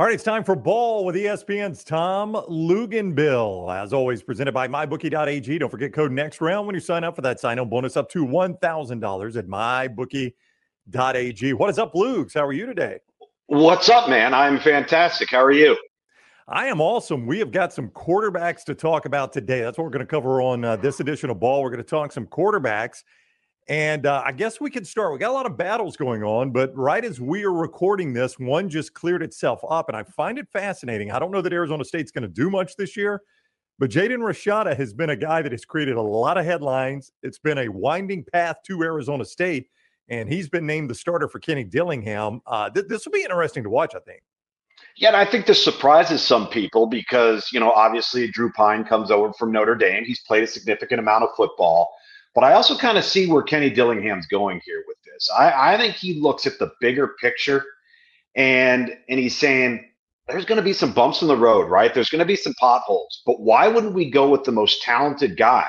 All right, it's time for Ball with ESPN's Tom Luginbill. As always, presented by MyBookie.ag. Don't forget code next round when you sign up for that sign-on bonus up to $1,000 at MyBookie.ag. What is up, Lugs? How are you today? What's up, man? I'm fantastic. How are you? I am awesome. We have got some quarterbacks to talk about today. That's what we're going to cover on uh, this edition of Ball. We're going to talk some quarterbacks. And uh, I guess we could start. We got a lot of battles going on, but right as we are recording this, one just cleared itself up. And I find it fascinating. I don't know that Arizona State's going to do much this year, but Jaden Rashada has been a guy that has created a lot of headlines. It's been a winding path to Arizona State, and he's been named the starter for Kenny Dillingham. Uh, th- this will be interesting to watch, I think. Yeah, and I think this surprises some people because, you know, obviously Drew Pyne comes over from Notre Dame. He's played a significant amount of football. But I also kind of see where Kenny Dillingham's going here with this. I, I think he looks at the bigger picture and and he's saying there's going to be some bumps in the road, right? There's going to be some potholes. But why wouldn't we go with the most talented guy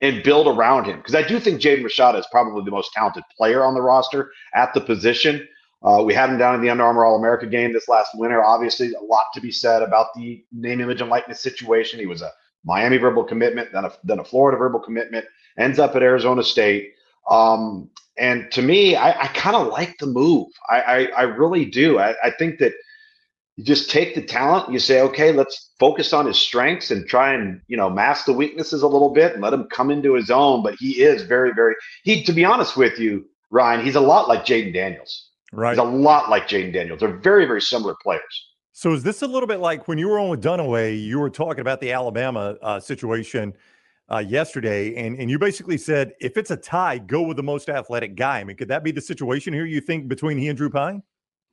and build around him? Because I do think Jaden Rashada is probably the most talented player on the roster at the position. Uh, we had him down in the Under Armour All America game this last winter. Obviously, a lot to be said about the name, image, and likeness situation. He was a Miami verbal commitment, then a, then a Florida verbal commitment ends up at Arizona State. Um, and to me, I, I kind of like the move. I, I, I really do. I, I, think that you just take the talent and you say, okay, let's focus on his strengths and try and you know mask the weaknesses a little bit and let him come into his own. But he is very, very he. To be honest with you, Ryan, he's a lot like Jayden Daniels. Right. He's a lot like Jayden Daniels. They're very, very similar players. So is this a little bit like when you were on with Dunaway? You were talking about the Alabama uh, situation uh, yesterday, and and you basically said if it's a tie, go with the most athletic guy. I mean, could that be the situation here? You think between he and Drew Pyne?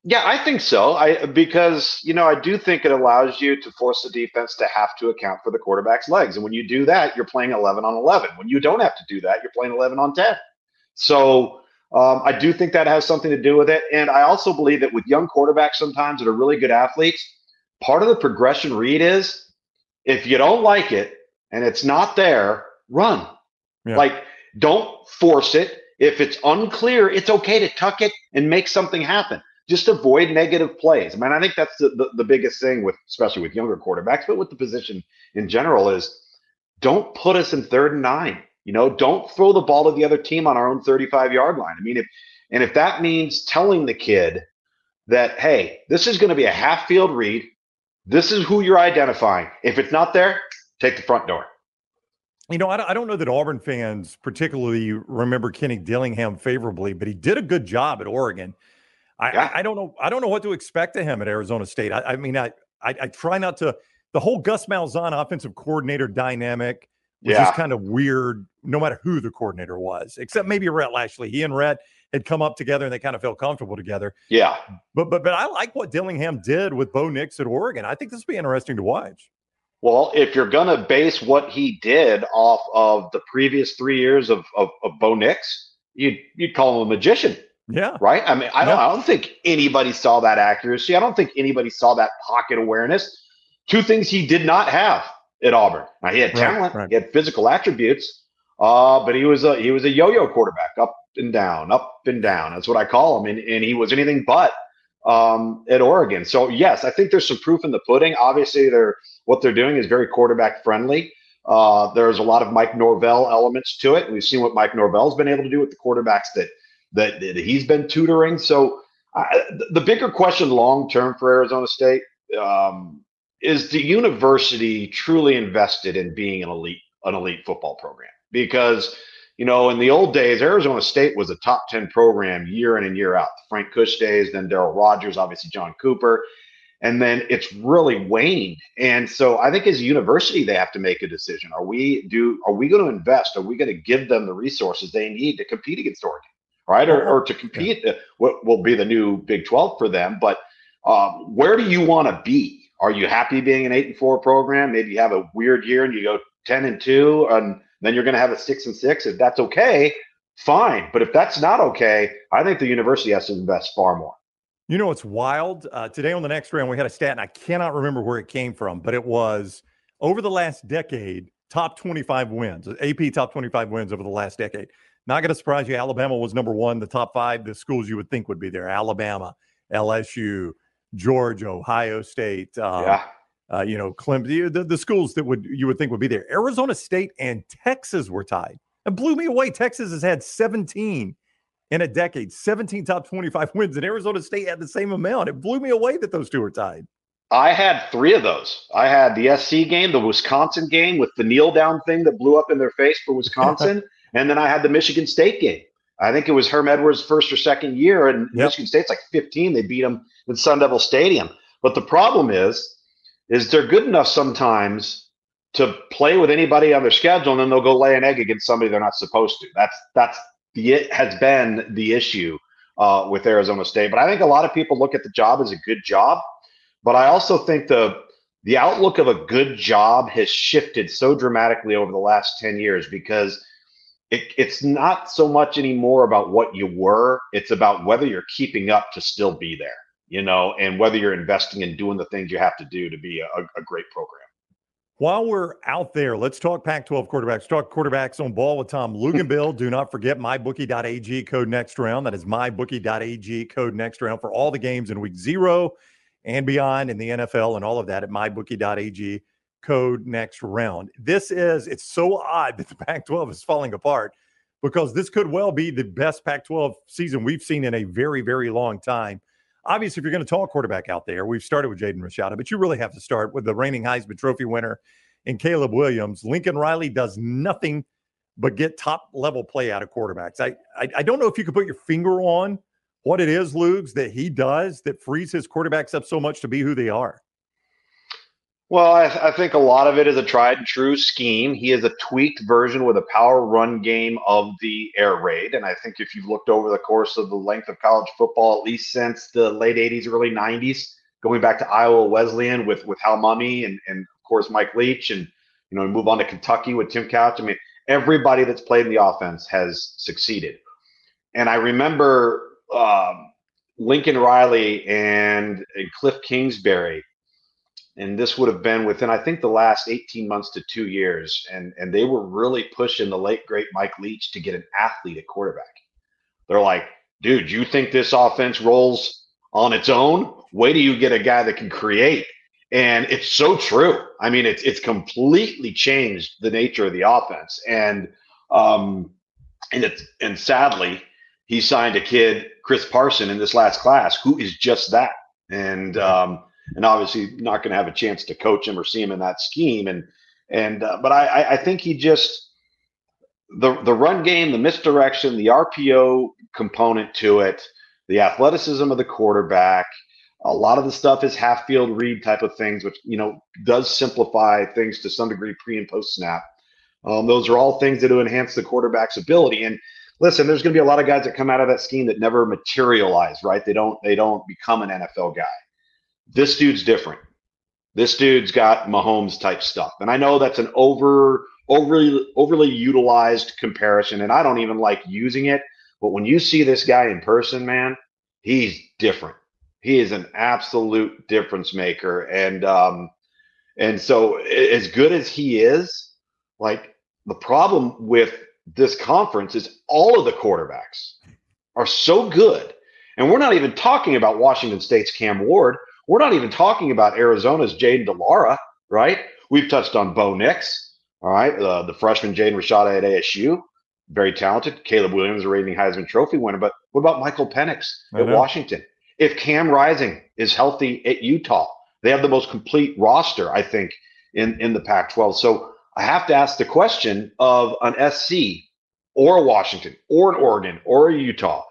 Yeah, I think so. I because you know I do think it allows you to force the defense to have to account for the quarterback's legs, and when you do that, you're playing 11 on 11. When you don't have to do that, you're playing 11 on 10. So um, I do think that has something to do with it, and I also believe that with young quarterbacks sometimes that are really good athletes, part of the progression read is if you don't like it, and it's not there, run. Yeah. Like, don't force it. If it's unclear, it's okay to tuck it and make something happen. Just avoid negative plays. I mean, I think that's the, the, the biggest thing with, especially with younger quarterbacks, but with the position in general is don't put us in third and nine. You know, don't throw the ball to the other team on our own 35 yard line. I mean, if, and if that means telling the kid that, hey, this is going to be a half field read, this is who you're identifying. If it's not there, take the front door. You know, I don't know that Auburn fans particularly remember Kenny Dillingham favorably, but he did a good job at Oregon. I, yeah. I, I, don't know. I don't know what to expect of him at Arizona State. I, I mean, I, I, try not to. The whole Gus Malzahn offensive coordinator dynamic was yeah. just kind of weird, no matter who the coordinator was, except maybe Rhett Lashlee. He and Rhett had come up together and they kind of felt comfortable together. Yeah. But but but I like what Dillingham did with Bo Nix at Oregon. I think this will be interesting to watch. Well, if you're going to base what he did off of the previous three years of, of, of Bo Nix, you'd, you'd call him a magician. Yeah. Right. I mean, I don't. I don't think anybody saw that accuracy. I don't think anybody saw that pocket awareness. Two things he did not have at Auburn. Now, he had talent, right, right. he had physical attributes, uh, but he was a he was a yo-yo quarterback, up and down, up and down. That's what I call him, and, and he was anything but um, at Oregon. So yes, I think there's some proof in the pudding. Obviously, they're what they're doing is very quarterback friendly. Uh, there's a lot of Mike Norvell elements to it. We've seen what Mike Norvell's been able to do with the quarterbacks that that, that he's been tutoring. So the bigger question long term for Arizona State um, is the university truly invested in being an elite an elite football program because you know, in the old days, Arizona State was a top 10 program year in and year out. The Frank Kush days, then Darryl Rogers, obviously John Cooper. And then it's really waned. And so I think as a university, they have to make a decision. Are we do are we going to invest? Are we going to give them the resources they need to compete against Oregon? Right. Or, or to compete yeah. what will be the new Big 12 for them. But um, where do you want to be? Are you happy being an eight and four program? Maybe you have a weird year and you go 10 and two and then you're going to have a six and six. If that's okay, fine. But if that's not okay, I think the university has to invest far more. You know, it's wild. Uh, today on the next round, we had a stat, and I cannot remember where it came from, but it was over the last decade, top 25 wins, AP top 25 wins over the last decade. Not going to surprise you. Alabama was number one. The top five, the schools you would think would be there Alabama, LSU, Georgia, Ohio State. Um, yeah. Uh, you know, Clemson, the, the schools that would you would think would be there. Arizona State and Texas were tied. It blew me away. Texas has had 17 in a decade, 17 top 25 wins, and Arizona State had the same amount. It blew me away that those two were tied. I had three of those. I had the SC game, the Wisconsin game with the kneel down thing that blew up in their face for Wisconsin, and then I had the Michigan State game. I think it was Herm Edwards' first or second year, and yep. Michigan State's like 15. They beat them in Sun Devil Stadium. But the problem is, is they're good enough sometimes to play with anybody on their schedule, and then they'll go lay an egg against somebody they're not supposed to. That's that's the it has been the issue uh, with Arizona State. But I think a lot of people look at the job as a good job, but I also think the the outlook of a good job has shifted so dramatically over the last 10 years because it, it's not so much anymore about what you were it's about whether you're keeping up to still be there you know and whether you're investing in doing the things you have to do to be a, a great program while we're out there, let's talk Pac 12 quarterbacks. Talk quarterbacks on ball with Tom Luginbill. Do not forget mybookie.ag code next round. That is mybookie.ag code next round for all the games in week zero and beyond in the NFL and all of that at mybookie.ag code next round. This is, it's so odd that the Pac 12 is falling apart because this could well be the best Pac 12 season we've seen in a very, very long time. Obviously, if you're going to talk quarterback out there, we've started with Jaden Rashada, but you really have to start with the reigning Heisman Trophy winner and Caleb Williams. Lincoln Riley does nothing but get top level play out of quarterbacks. I, I, I don't know if you could put your finger on what it is, Lugs, that he does that frees his quarterbacks up so much to be who they are. Well, I, I, think a lot of it is a tried and true scheme. He is a tweaked version with a power run game of the air raid. And I think if you've looked over the course of the length of college football, at least since the late 80s, early 90s, going back to Iowa Wesleyan with, with Hal Mumme and, and, of course, Mike Leach, and, you know, move on to Kentucky with Tim Couch. I mean, everybody that's played in the offense has succeeded. And I remember um, Lincoln Riley and, and Cliff Kingsbury and this would have been within I think the last 18 months to two years, and and they were really pushing the late great Mike Leach to get an athlete at quarterback. They're like, dude, you think this offense rolls on its own? Wait till you get a guy that can create. And it's so true. I mean, it's it's completely changed the nature of the offense. And um and it's and sadly, he signed a kid, Chris Parson, in this last class, who is just that. And um and obviously not going to have a chance to coach him or see him in that scheme. And and uh, but I I think he just the the run game, the misdirection, the RPO component to it, the athleticism of the quarterback. A lot of the stuff is half field read type of things, which you know does simplify things to some degree pre and post snap. Um, those are all things that enhance the quarterback's ability. And listen, there's going to be a lot of guys that come out of that scheme that never materialize, right? They don't they don't become an NFL guy this dude's different. This dude's got Mahomes type stuff. And I know that's an over overly overly utilized comparison and I don't even like using it, but when you see this guy in person, man, he's different. He is an absolute difference maker and um and so as good as he is, like the problem with this conference is all of the quarterbacks are so good. And we're not even talking about Washington State's Cam Ward. We're not even talking about Arizona's Jayden de Laura, right? We've touched on Bo Nix, all right, uh, the freshman Jaden Rashada at ASU, very talented. Caleb Williams, a reigning Heisman Trophy winner. But what about Michael Penix at Washington? If Cam Rising is healthy at Utah, they have the most complete roster, I think, in, in the Pac 12. So I have to ask the question of an SC or a Washington or an Oregon or a Utah,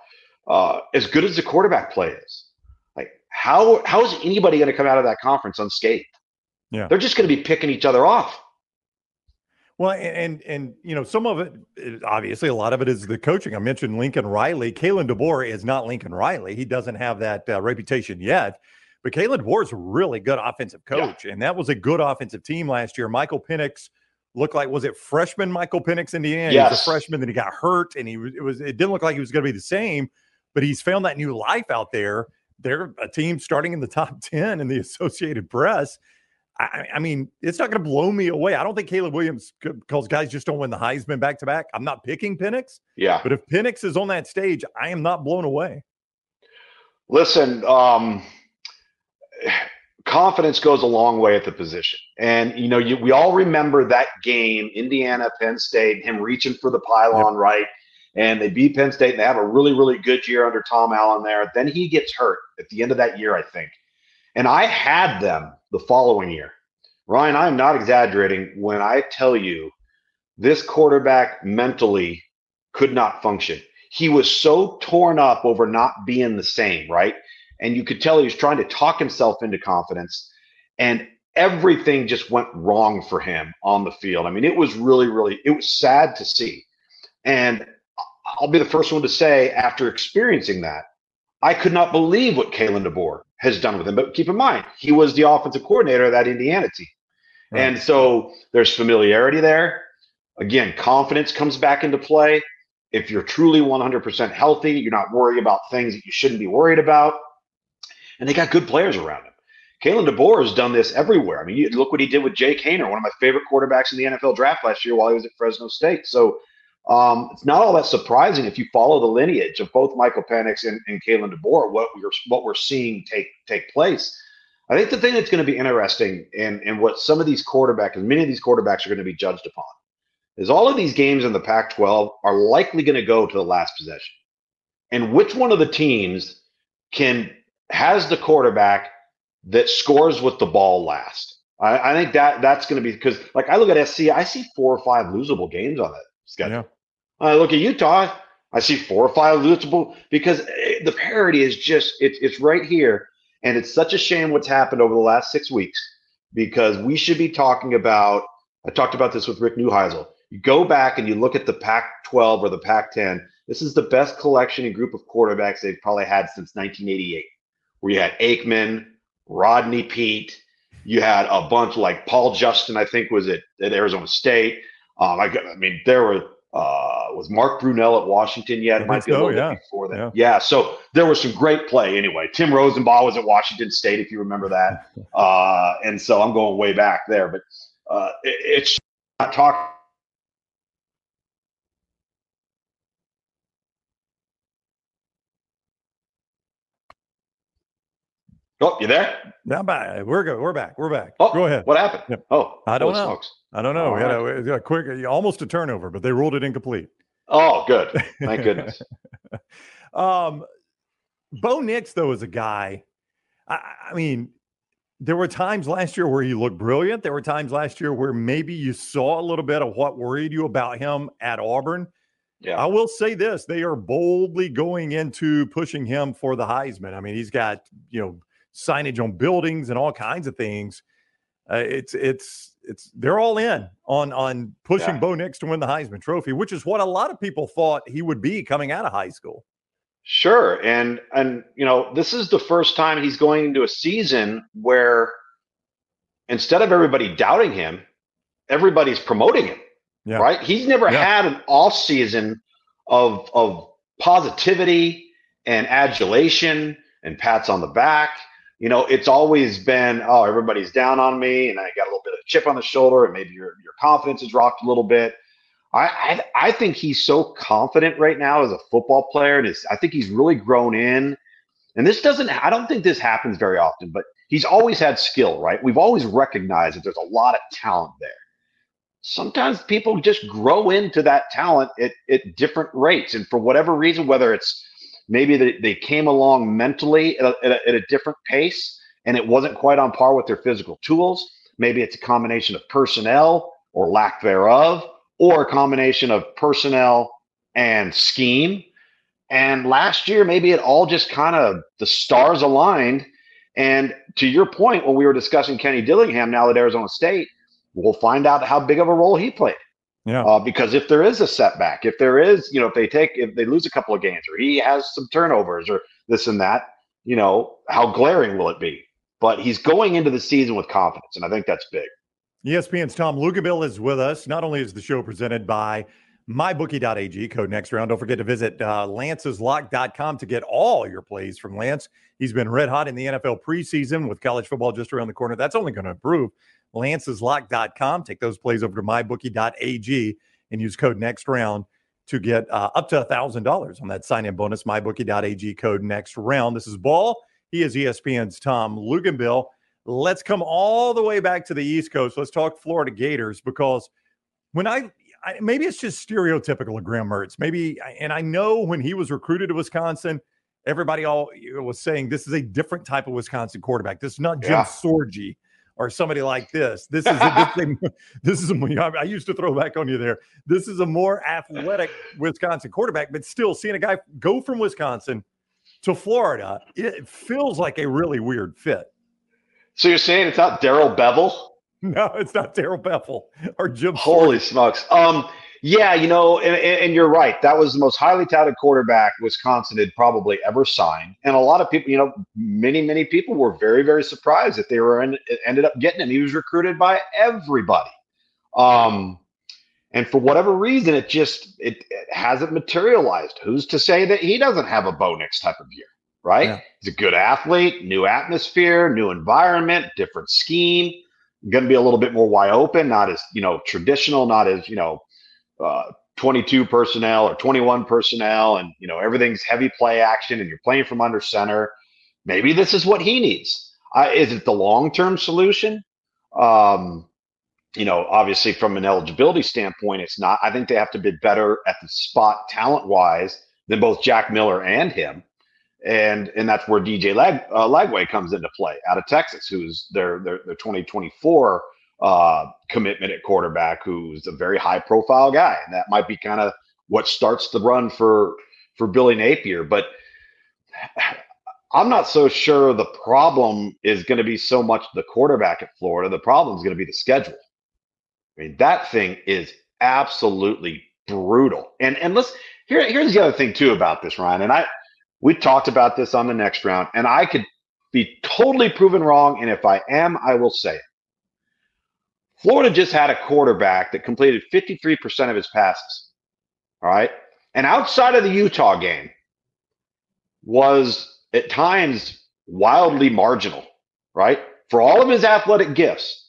uh, as good as the quarterback play is, how how is anybody going to come out of that conference unscathed? Yeah, they're just going to be picking each other off. Well, and and you know some of it, obviously, a lot of it is the coaching. I mentioned Lincoln Riley. Kalen DeBoer is not Lincoln Riley. He doesn't have that uh, reputation yet. But Kalen DeBoer is a really good offensive coach, yeah. and that was a good offensive team last year. Michael Penix looked like was it freshman Michael Penix in the end? Yes. He was a freshman, then he got hurt, and he it was it didn't look like he was going to be the same. But he's found that new life out there they're a team starting in the top 10 in the Associated Press. I, I mean, it's not going to blow me away. I don't think Caleb Williams, because guys just don't win the Heisman back to back. I'm not picking Penix. Yeah. But if Penix is on that stage, I am not blown away. Listen, um, confidence goes a long way at the position. And, you know, you, we all remember that game, Indiana, Penn State, him reaching for the pylon yep. right. And they beat Penn State and they have a really, really good year under Tom Allen there. Then he gets hurt at the end of that year, I think. And I had them the following year. Ryan, I am not exaggerating when I tell you this quarterback mentally could not function. He was so torn up over not being the same, right? And you could tell he was trying to talk himself into confidence. And everything just went wrong for him on the field. I mean, it was really, really, it was sad to see. And I'll be the first one to say, after experiencing that, I could not believe what Kalen DeBoer has done with him. But keep in mind, he was the offensive coordinator of that Indiana team. Right. And so there's familiarity there. Again, confidence comes back into play. If you're truly 100% healthy, you're not worried about things that you shouldn't be worried about. And they got good players around him. Kalen DeBoer has done this everywhere. I mean, you look what he did with Jake Haener, one of my favorite quarterbacks in the NFL draft last year while he was at Fresno State. So um, it's not all that surprising if you follow the lineage of both Michael Penix and, and Kalen DeBoer, what we're what we're seeing take take place. I think the thing that's going to be interesting and, and what some of these quarterbacks, many of these quarterbacks are going to be judged upon, is all of these games in the Pac 12 are likely going to go to the last possession. And which one of the teams can has the quarterback that scores with the ball last? I, I think that that's going to be because, like, I look at SC, I see four or five losable games on that schedule. Yeah. I look at Utah, I see four or five losable because eh, the parity is just it's it's right here and it's such a shame what's happened over the last six weeks because we should be talking about. I talked about this with Rick Neuheisel. You go back and you look at the Pac 12 or the Pac 10. This is the best collection and group of quarterbacks they've probably had since 1988, where you had Aikman, Rodney Peete, you had a bunch like Paul Justin, I think was at, at Arizona State. Um, I, I mean, there were uh, was Mark Brunell at Washington yet? It might be a little yeah. bit before that. Yeah. yeah. So there was some great play anyway. Timm Rosenbach was at Washington State, if you remember that. Uh, and so I'm going way back there, but uh, it, it's not talking. Oh, you there? Yeah, I'm back. We're good. We're back. We're back. Oh, go ahead. What happened? Yep. Oh, I don't know. Smokes. I don't know. we had, a, a quick, almost a turnover, but they ruled it incomplete. Oh, good. Thank goodness. um, Bo Nix, though, is a guy. I, I, mean, there were times last year where he looked brilliant. There were times last year where maybe you saw a little bit of what worried you about him at Auburn. Yeah. I will say this: they are boldly going into pushing him for the Heisman. I mean, he's got you know signage on buildings and all kinds of things. Uh, it's it's it's they're all in on on pushing yeah. Bo Nix to win the Heisman Trophy, which is what a lot of people thought he would be coming out of high school. Sure, and and you know this is the first time he's going into a season where instead of everybody doubting him, everybody's promoting him. Yeah. Right? He's never yeah. had an off season of of positivity and adulation and pats on the back you know, it's always been, oh, everybody's down on me, and I got a little bit of chip on the shoulder, and maybe your your confidence has rocked a little bit. I, I, I think he's so confident right now as a football player, and is, I think he's really grown in. And this doesn't, I don't think this happens very often, but he's always had skill, right? We've always recognized that there's a lot of talent there. Sometimes people just grow into that talent at, at different rates, and for whatever reason, whether it's maybe they, they came along mentally at a, at, a, at a different pace and it wasn't quite on par with their physical tools. Maybe it's a combination of personnel or lack thereof, or a combination of personnel and scheme. And last year, maybe it all just kind of the stars aligned. And to your point, when we were discussing Kenny Dillingham now at Arizona State, we'll find out how big of a role he played. Yeah. Uh, because if there is a setback, if there is, you know, if they take, if they lose a couple of games or he has some turnovers or this and that, you know, how glaring will it be? But he's going into the season with confidence, and I think that's big. ESPN's Tom Luginbill is with us. Not only is the show presented by mybookie.ag, code next round. Don't forget to visit uh, lanceslock.com to get all your plays from Lance. He's been red hot in the NFL preseason with college football just around the corner. That's only going to improve lanceslock.com. Take those plays over to mybookie.ag and use code next round to get uh, up to $1,000 on that sign in bonus. Mybookie.ag code next round. This is Ball He is ESPN's Tom Luginbill. Let's come all the way back to the East Coast. Let's talk Florida Gators because when I, I maybe it's just stereotypical of Graham Mertz. Maybe, and I know when he was recruited to Wisconsin, everybody all was saying this is a different type of Wisconsin quarterback. This is not Jim yeah. Sorgi or somebody like this. This is a, this, a, this is a, I used to throw back on you there. This is a more athletic Wisconsin quarterback, but still seeing a guy go from Wisconsin to Florida, it feels like a really weird fit. So you're saying it's not Darrell Bevell? No, it's not Darrell Bevell or Jim. Holy smokes! Um, yeah, you know, and, and, you're right. That was the most highly touted quarterback Wisconsin had probably ever signed, and a lot of people, you know, many many people were very very surprised that they were in, ended up getting him. He was recruited by everybody. Um, and for whatever reason, it just it, it, hasn't materialized. Who's to say that he doesn't have a Bo Nix type of year, right? Yeah. He's a good athlete, new atmosphere, new environment, different scheme. Going to be a little bit more wide open, not as you know traditional, not as you know uh, 22 personnel or 21 personnel, and you know everything's heavy play action, and you're playing from under center. Maybe this is what he needs. Uh, is it the long term solution? Um, you know, obviously from an eligibility standpoint, it's not. I think they have to be better at the spot talent wise than both Jack Miller and him. And and that's where DJ Lag, uh, Lagway comes into play out of Texas, who's their their, their 2024 uh, commitment at quarterback, who's a very high profile guy, and that might be kind of what starts the run for for Billy Napier. But I'm not so sure the problem is going to be so much the quarterback at Florida. The problem is going to be the schedule. I mean, that thing is absolutely brutal. And and let's here here's the other thing too about this, Ryan. And I we talked about this on the next round, and I could be totally proven wrong. And if I am, I will say it. Florida just had a quarterback that completed 53% of his passes. All right. And outside of the Utah game, was at times wildly marginal, right? For all of his athletic gifts,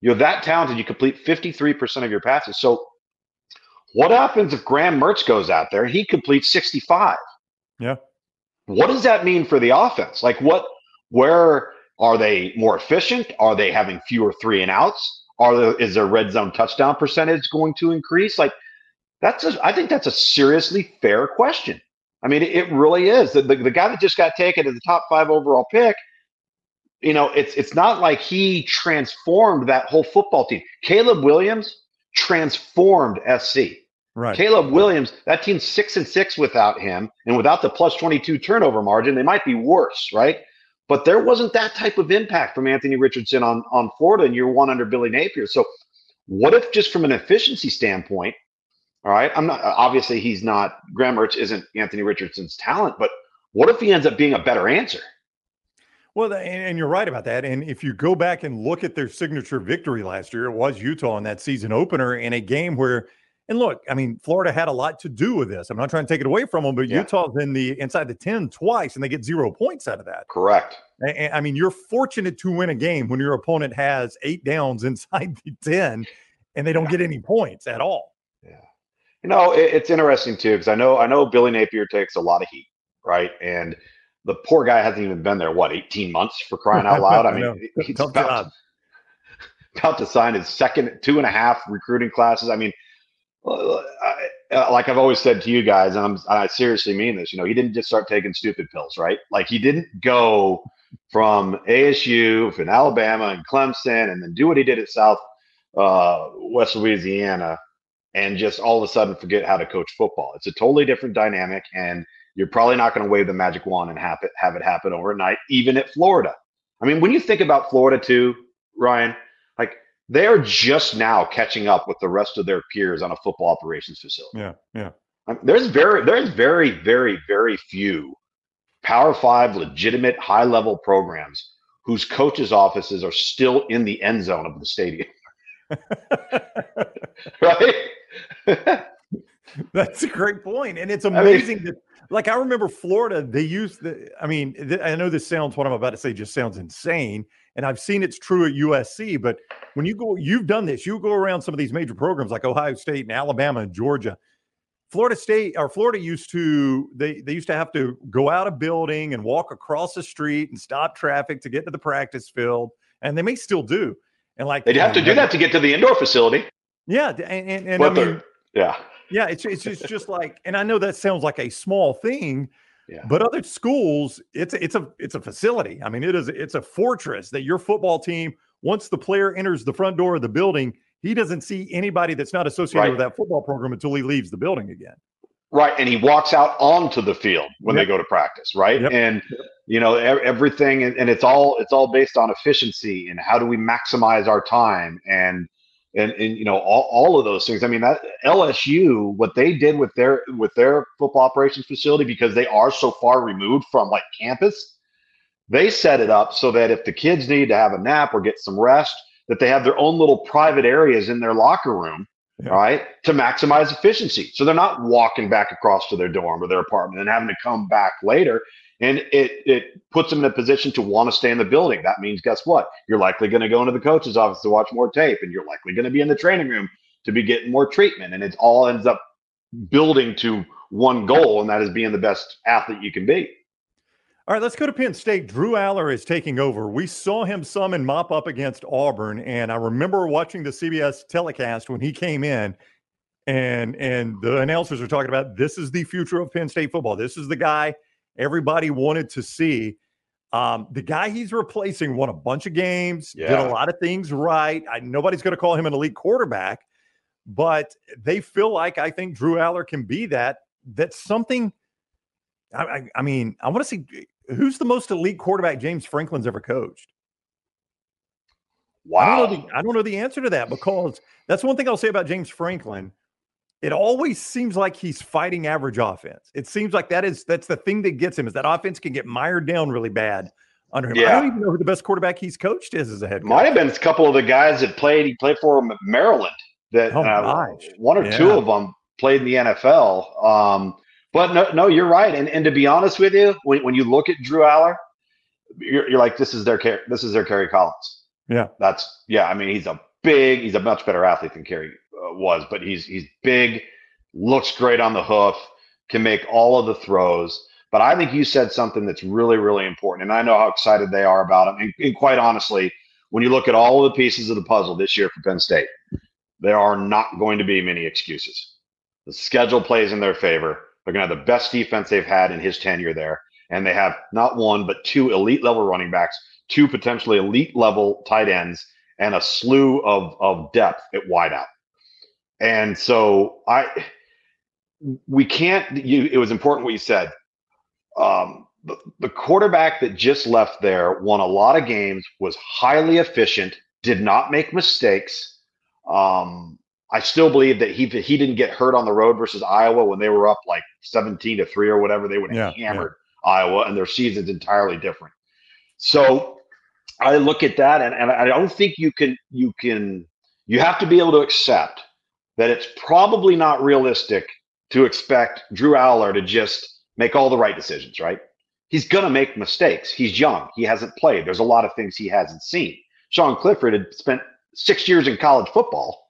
you're that talented, you complete 53% of your passes. So what happens if Graham Mertz goes out there and he completes 65? Yeah. What does that mean for the offense? Like what where are they more efficient? Are they having fewer three and outs? Are there, is their red zone touchdown percentage going to increase? Like that's a, I think that's a seriously fair question. I mean, it, it really is. The, the, the guy that just got taken as the top five overall pick – you know, it's it's not like he transformed that whole football team. Caleb Williams transformed SC. Right. Caleb Williams, that team's six and six without him, and without the plus 22 turnover margin, they might be worse, right? But there wasn't that type of impact from Anthony Richardson on, on Florida in year one under Billy Napier. So, what if just from an efficiency standpoint, all right, I'm not obviously he's not Graham Mertz isn't Anthony Richardson's talent, but what if he ends up being a better answer? Well, and, you're right about that. And if you go back and look at their signature victory last year, it was Utah in that season opener in a game where, and look, I mean, Florida had a lot to do with this. I'm not trying to take it away from them, but yeah. Utah's in the inside the 10 twice and they get zero points out of that. Correct. And, I mean, you're fortunate to win a game when your opponent has eight downs inside the 10 and they don't get any points at all. Yeah. You know, it, it's interesting too, because I know I know Billy Napier takes a lot of heat, right? And the poor guy hasn't even been there what 18 months for crying out loud. I mean, he's about, about, to sign his second two and a half recruiting classes. I mean, I, like I've always said to you guys, and, i seriously mean this. You know, he didn't just start taking stupid pills, right? Like he didn't go from ASU and Alabama and Clemson, and then do what he did at South uh, West Louisiana, and just all of a sudden forget how to coach football. It's a totally different dynamic, and you're probably not going to wave the magic wand and have it have it happen overnight, even at Florida. I mean, when you think about Florida too, Ryan, they're just now catching up with the rest of their peers on a football operations facility. Yeah, yeah. Um, there's very there's very very very few Power Five legitimate high level programs whose coaches' offices are still in the end zone of the stadium. right? That's a great point, and it's amazing I mean, that like I remember Florida, they used the. I mean, th- I know this sounds what I'm about to say just sounds insane, and I've seen it's true at USC. But when you go, you've done this. You go around some of these major programs like Ohio State and Alabama and Georgia. Florida State or Florida used to they they used to have to go out a building and walk across the street and stop traffic to get to the practice field, and they may still do. And like they'd have to do that to get to the indoor facility. Yeah, and and, and I mean, yeah, yeah, it's it's just, just like, and I know that sounds like a small thing, yeah. but other schools, it's it's a it's a facility. I mean, it is it's a fortress that your football team once the player enters the front door of the building he doesn't see anybody that's not associated right. with that football program until he leaves the building again. Right, and he walks out onto the field when yep. they go to practice, right? Yep. And you know everything, and it's all it's all based on efficiency and how do we maximize our time and and and you know all, all of those things. I mean that LSU, what they did with their with their football operations facility because they are so far removed from like campus, they set it up so that if the kids need to have a nap or get some rest, that they have their own little private areas in their locker room, yeah. right, to maximize efficiency. So they're not walking back across to their dorm or their apartment and having to come back later. And it it puts them in a position to want to stay in the building. That means, guess what? You're likely going to go into the coach's office to watch more tape, and you're likely going to be in the training room to be getting more treatment. And it all ends up building to one goal, and that is being the best athlete you can be. All right, let's go to Penn State. Drew Allar is taking over. We saw him some and mop up against Auburn, and I remember watching the CBS telecast when he came in, and and the announcers were talking about this is the future of Penn State football. This is the guy everybody wanted to see. Um, the guy he's replacing won a bunch of games, yeah. did a lot of things right. I, nobody's going to call him an elite quarterback, but they feel like I think Drew Allar can be that. That's something. I, I, I mean, I want to see who's the most elite quarterback James Franklin's ever coached? Wow. I don't, know the, I don't know the answer to that because that's one thing I'll say about James Franklin. It always seems like he's fighting average offense. It seems like that is that's the thing that gets him is that offense can get mired down really bad under him. Yeah. I don't even know who the best quarterback he's coached is as a head coach. Might have been a couple of the guys that played. He played for Maryland. That oh, uh, one or yeah. two of them played in the NFL. Um, but no, no, you're right. And and to be honest with you, when, when you look at Drew Allar, you're, you're like, this is their this is their Kerry Collins. Yeah, that's yeah. I mean, he's a big, he's a much better athlete than Kerry uh, was, but he's he's big, looks great on the hoof, can make all of the throws. But I think you said something that's really, really important, and I know how excited they are about it. And, and quite honestly, when you look at all of the pieces of the puzzle this year for Penn State, there are not going to be many excuses. The schedule plays in their favor they're going to have the best defense they've had in his tenure there. And they have not one, but two elite level running backs, two potentially elite level tight ends, and a slew of, of depth at wideout. And so I, we can't, you, it was important what you said. Um, the, the quarterback that just left there won a lot of games, was highly efficient, did not make mistakes. Um, I still believe that he he didn't get hurt on the road versus Iowa when they were up like 17 to 3 or whatever. They would have yeah, hammered yeah. Iowa and their season's entirely different. So I look at that and, and I don't think you can you can you have to be able to accept that it's probably not realistic to expect Drew Allar to just make all the right decisions, right? He's going to make mistakes. He's young. He hasn't played. There's a lot of things he hasn't seen. Sean Clifford had spent six years in college football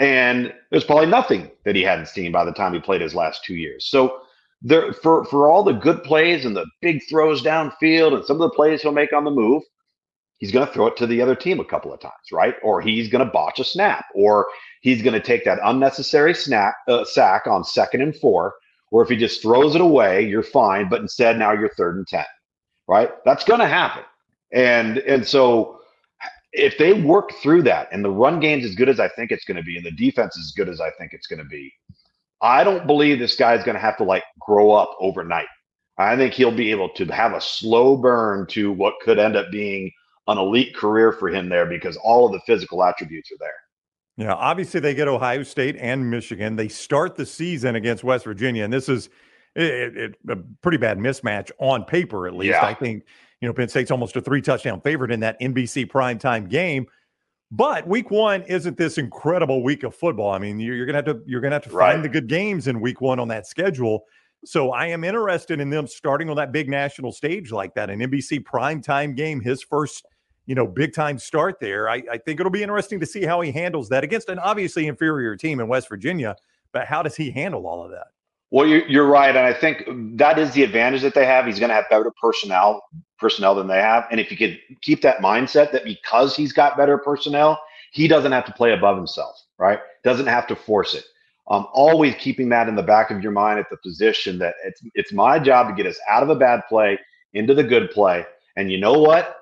and there's probably nothing that he hadn't seen by the time he played his last two years. So there for for all the good plays and the big throws downfield and some of the plays he'll make on the move, he's going to throw it to the other team a couple of times, right? Or he's going to botch a snap, or he's going to take that unnecessary snap uh, sack on second and four. Or if he just throws it away, you're fine. But instead, now you're third and ten, right? That's going to happen. And and so if they work through that and the run game's as good as I think it's going to be and the defense is as good as I think it's going to be, I don't believe this guy's going to have to like grow up overnight. I think he'll be able to have a slow burn to what could end up being an elite career for him there because all of the physical attributes are there. Yeah, obviously they get Ohio State and Michigan. They start the season against West Virginia, and this is it, it, a pretty bad mismatch on paper, at least. Yeah. I think you know, Penn State's almost a three touchdown favorite in that NBC primetime game. But week one isn't this incredible week of football. I mean, you're, you're gonna have to you're gonna have to right. find the good games in week one on that schedule. So I am interested in them starting on that big national stage like that, an NBC primetime game, his first, you know, big time start there. I, I think it'll be interesting to see how he handles that against an obviously inferior team in West Virginia. But how does he handle all of that? Well, you're, you're right, and I think that is the advantage that they have. He's going to have better personnel personnel than they have, and if you could keep that mindset that because he's got better personnel, he doesn't have to play above himself, right? Doesn't have to force it. Um, always keeping that in the back of your mind at the position that it's it's my job to get us out of a bad play into the good play. And you know what?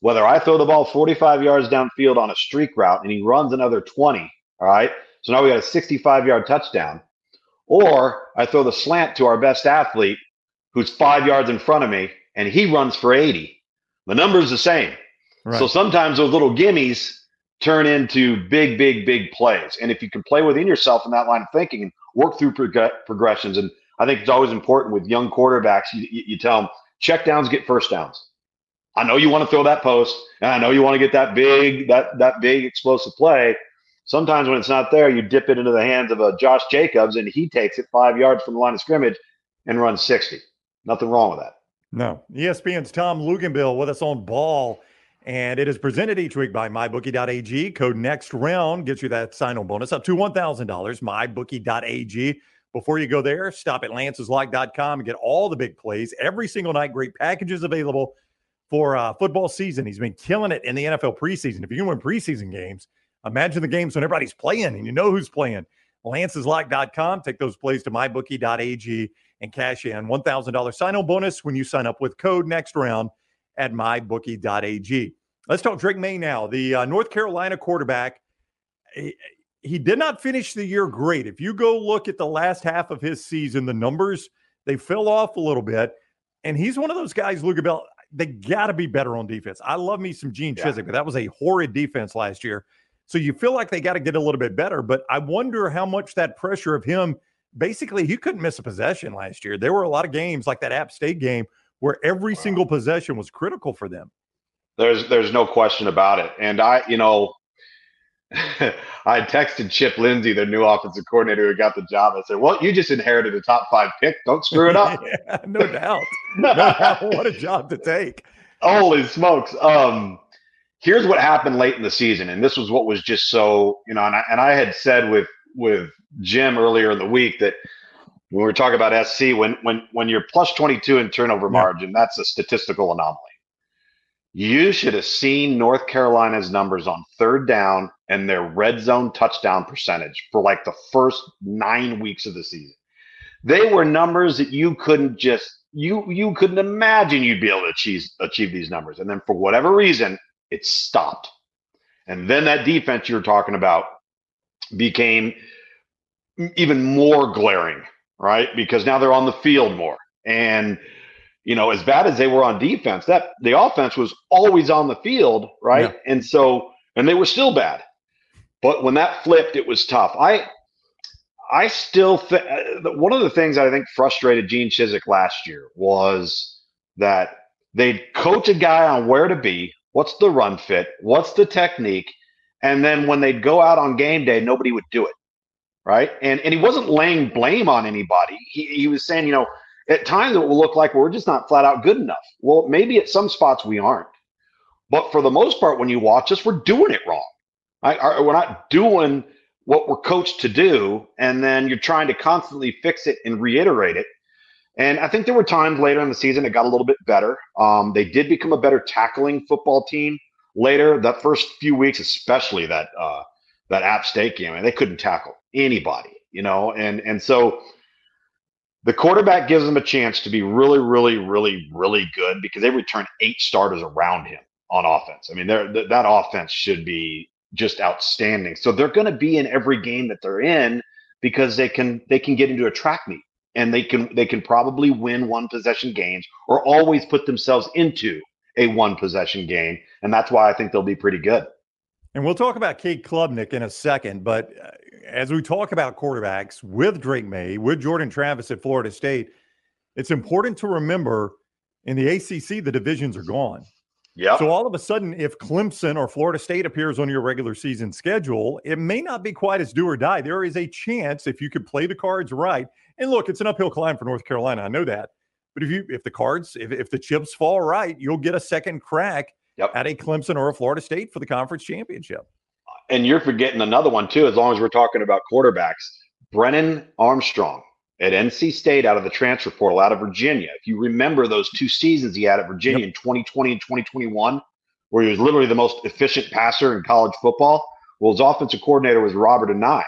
Whether I throw the ball 45 yards downfield on a streak route and he runs another 20, all right. So now we got a 65 yard touchdown or I throw the slant to our best athlete who's five yards in front of me and he runs for 80. The number's the same. Right. So sometimes those little gimmies turn into big, big, big plays. And if you can play within yourself in that line of thinking and work through prog- progressions, and I think it's always important with young quarterbacks, you, you, you tell them check downs get first downs. I know you want to throw that post, and I know you want to get that big, that that big explosive play, Sometimes when it's not there, you dip it into the hands of a Josh Jacobs and he takes it five yards from the line of scrimmage and runs 60. Nothing wrong with that. No. ESPN's Tom Luginbill with us on ball. And it is presented each week by MyBookie.ag. Code next round gets you that sign on bonus up to $1,000. MyBookie.ag. Before you go there, stop at lanceslock.com and get all the big plays every single night. Great packages available for uh, football season. He's been killing it in the NFL preseason. If you can win preseason games, Imagine the games when everybody's playing and you know who's playing. Lance'sLock.com. Take those plays to mybookie.ag and cash in $1,000 sign on bonus when you sign up with code next round at mybookie.ag. Let's talk Drake Maye now. The uh, North Carolina quarterback, he, he did not finish the year great. If you go look at the last half of his season, the numbers, they fell off a little bit. And he's one of those guys, Luke Bell, they got to be better on defense. I love me some Gene Chizik, but that was a horrid defense last year. So you feel like they got to get a little bit better. But I wonder how much that pressure of him basically, he couldn't miss a possession last year. There were a lot of games like that App State game where every wow. single possession was critical for them. There's there's no question about it. And I, you know, I texted Chip Lindsey, the new offensive coordinator who got the job. I said, "Well, you just inherited a top five pick. Don't screw it up." yeah, no doubt. No doubt. What a job to take. Holy smokes! Um, here's what happened late in the season, and this was what was just so you know, and I, and I had said with with Jim earlier in the week that when we were talking about SC, when when when you're plus 22 in turnover margin, that's a statistical anomaly. You should have seen North Carolina's numbers on third down and their red zone touchdown percentage for like the first nine weeks of the season. They were numbers that you couldn't just you you couldn't imagine you'd be able to achieve achieve these numbers. And then for whatever reason, it stopped. And then that defense you're talking about became even more glaring, right? Because now they're on the field more. And you know, as bad as they were on defense, that the offense was always on the field, right? Yeah. And so and they were still bad. But when that flipped, it was tough. I I still think uh, one of the things that I think frustrated Gene Chizik last year was that they'd coach a guy on where to be, What's the run fit? What's the technique? And then when they'd go out on game day, nobody would do it. Right. And and he wasn't laying blame on anybody. He he was saying, you know, at times it will look like we're just not flat out good enough. Well, maybe at some spots we aren't. But for the most part, when you watch us, we're doing it wrong. Right? We're not doing what we're coached to do, and then you're trying to constantly fix it and reiterate it. And I think there were times later in the season it got a little bit better. Um, they did become a better tackling football team later. That first few weeks, especially that uh, that App State game, and they couldn't tackle anybody, you know. And and so the quarterback gives them a chance to be really, really, really, really good because they return eight starters around him on offense. I mean, th- that offense should be just outstanding. So they're going to be in every game that they're in because they can they can get into a track meet and they can they can probably win one possession games or always put themselves into a one possession game and that's why I think they'll be pretty good. And we'll talk about Cade Klubnik in a second, but uh, as we talk about quarterbacks with Drake Maye, with Jordan Travis at Florida State, it's important to remember in the ACC the divisions are gone. Yeah. So all of a sudden, if Clemson or Florida State appears on your regular season schedule, it may not be quite as do or die. There is a chance if you could play the cards right. And look, it's an uphill climb for North Carolina. I know that. But if you if the cards, if, if the chips fall right, you'll get a second crack yep. at a Clemson or a Florida State for the conference championship. And you're forgetting another one too, as long as we're talking about quarterbacks. Brennan Armstrong at NC State out of the transfer portal out of Virginia. If you remember those two seasons he had at Virginia yep. in 2020 and 2021, where he was literally the most efficient passer in college football, well, his offensive coordinator was Robert Anae,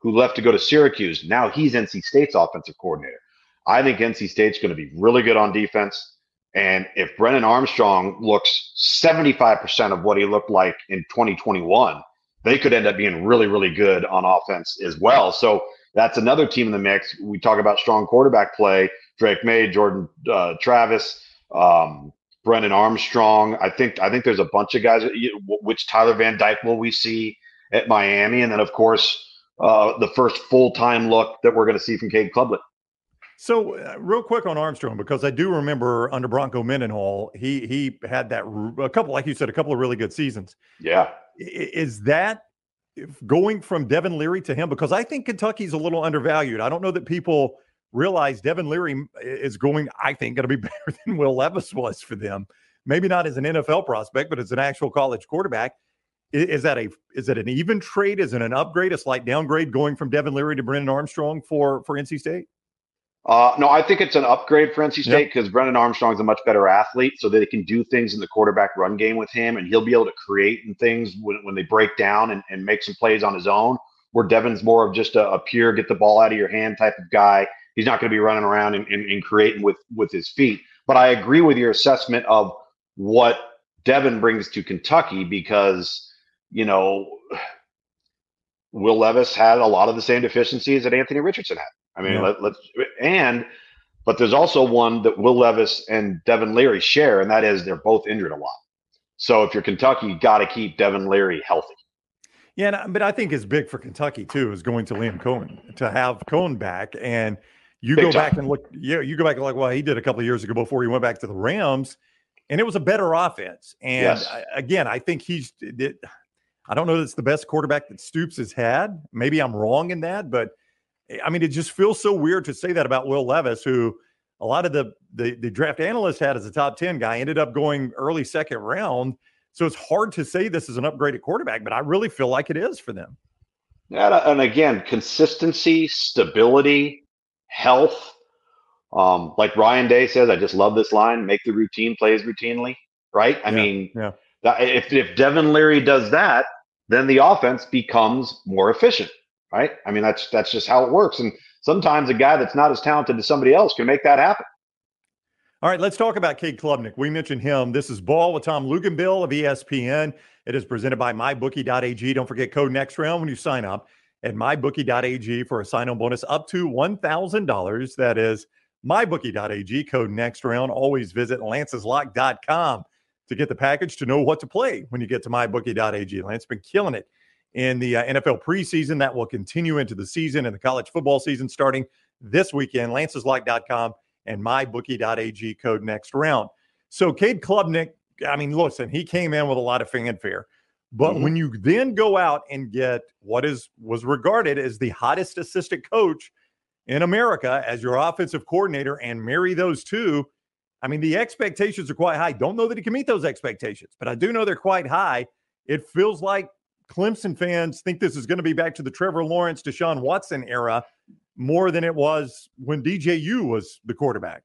who left to go to Syracuse. Now he's NC State's offensive coordinator. I think NC State's going to be really good on defense. And if Brennan Armstrong looks 75% of what he looked like in 2021, they could end up being really, really good on offense as well. So that's another team in the mix. We talk about strong quarterback play. Drake Maye, Jordan uh, Travis, um, Brennan Armstrong. I think I think there's a bunch of guys. Which Tyler Van Dyke will we see at Miami, and then of course uh, the first full time look that we're going to see from Cade Klubnik. So, uh, real quick on Armstrong, because I do remember under Bronco Mendenhall, he he had that a couple, like you said, a couple of really good seasons. Yeah, is that going from Devin Leary to him? Because I think Kentucky's a little undervalued. I don't know that people realize Devin Leary is going. I think going to be better than Will Levis was for them. Maybe not as an NFL prospect, but as an actual college quarterback. Is that a is it an even trade? Is it an upgrade, a slight downgrade going from Devin Leary to Brennan Armstrong for for NC State? Uh, no, I think it's an upgrade for NC State because yep. Brennan Armstrong is a much better athlete, so they can do things in the quarterback run game with him, and he'll be able to create and things when, when they break down and, and make some plays on his own. Where Devin's more of just a, a pure get the ball out of your hand type of guy. He's not going to be running around and, and, and creating with with his feet. But I agree with your assessment of what Devin brings to Kentucky because you know Will Levis had a lot of the same deficiencies that Anthony Richardson had. I mean, yeah. let, us and but there's also one that Will Levis and Devin Leary share, and that is they're both injured a lot. So if you're Kentucky, you got to keep Devin Leary healthy. Yeah, but I think it's big for Kentucky too is going to Liam Coen to have Coen back, and you big go time. back and look. Yeah, you go back and like, well, he did a couple of years ago before he went back to the Rams, and it was a better offense. And yes. I, again, I think he's. It, I don't know that it's the best quarterback that Stoops has had. Maybe I'm wrong in that, but I mean, it just feels so weird to say that about Will Levis, who a lot of the, the, the draft analysts had as a top 10 guy, ended up going early second round. So it's hard to say this is an upgraded quarterback, but I really feel like it is for them. Yeah, and again, consistency, stability, health. Um, like Ryan Day says, I just love this line: "Make the routine plays routinely." Right? I yeah, mean, yeah. if if Devin Leary does that, then the offense becomes more efficient right? I mean, that's that's just how it works. And sometimes a guy that's not as talented as somebody else can make that happen. All right, let's talk about Cade Klubnik. We mentioned him. This is Ball with Tom Luginbill of ESPN. It is presented by MyBookie.ag. Don't forget code next round when you sign up at MyBookie.ag for a sign-on bonus up to $1,000. That is MyBookie.ag, code next round. Always visit Lance'sLock.com to get the package to know what to play when you get to MyBookie.ag. Lance has been killing it in the uh, NFL preseason. That will continue into the season and the college football season starting this weekend. Lance'sLock.com and mybookie.ag code next round. So Cade Klubnik, I mean, listen, he came in with a lot of fanfare. But mm-hmm. when you then go out and get what is was regarded as the hottest assistant coach in America as your offensive coordinator and marry those two, I mean, the expectations are quite high. Don't know that he can meet those expectations, but I do know they're quite high. It feels like Clemson fans think this is going to be back to the Trevor Lawrence, Deshaun Watson era more than it was when DJU was the quarterback.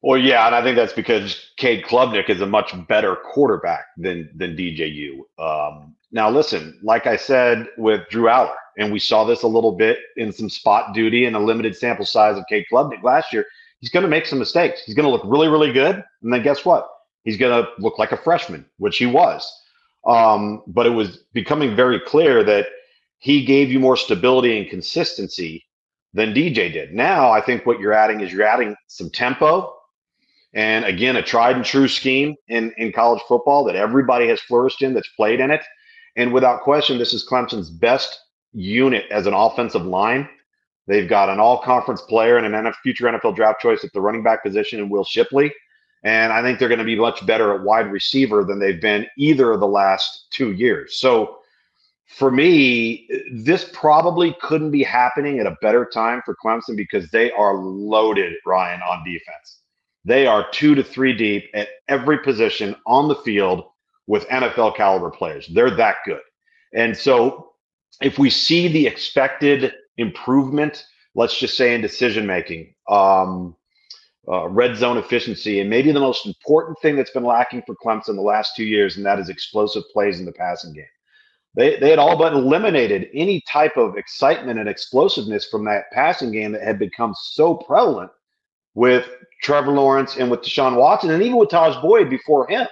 Well, yeah, and I think that's because Cade Klubnik is a much better quarterback than than DJU. Um, now, listen, like I said with Drew Allar, and we saw this a little bit in some spot duty and a limited sample size of Cade Klubnik last year. He's going to make some mistakes. He's going to look really, really good, and then guess what? He's going to look like a freshman, which he was. Um, but it was becoming very clear that he gave you more stability and consistency than DJ did. Now, I think what you're adding is you're adding some tempo and again, a tried and true scheme in, in college football that everybody has flourished in that's played in it. And without question, this is Clemson's best unit as an offensive line. They've got an all conference player and an future NFL draft choice at the running back position in Will Shipley. And I think they're going to be much better at wide receiver than they've been either of the last two years. So for me, this probably couldn't be happening at a better time for Clemson because they are loaded, Ryan, on defense. They are two to three deep at every position on the field with NFL caliber players. They're that good. And so if we see the expected improvement let's just say in decision making, um, uh, red zone efficiency, and maybe the most important thing that's been lacking for Clemson the last two years, and that is explosive plays in the passing game. They, they had all but eliminated any type of excitement and explosiveness from that passing game that had become so prevalent with Trevor Lawrence and with Deshaun Watson and even with Tajh Boyd before him.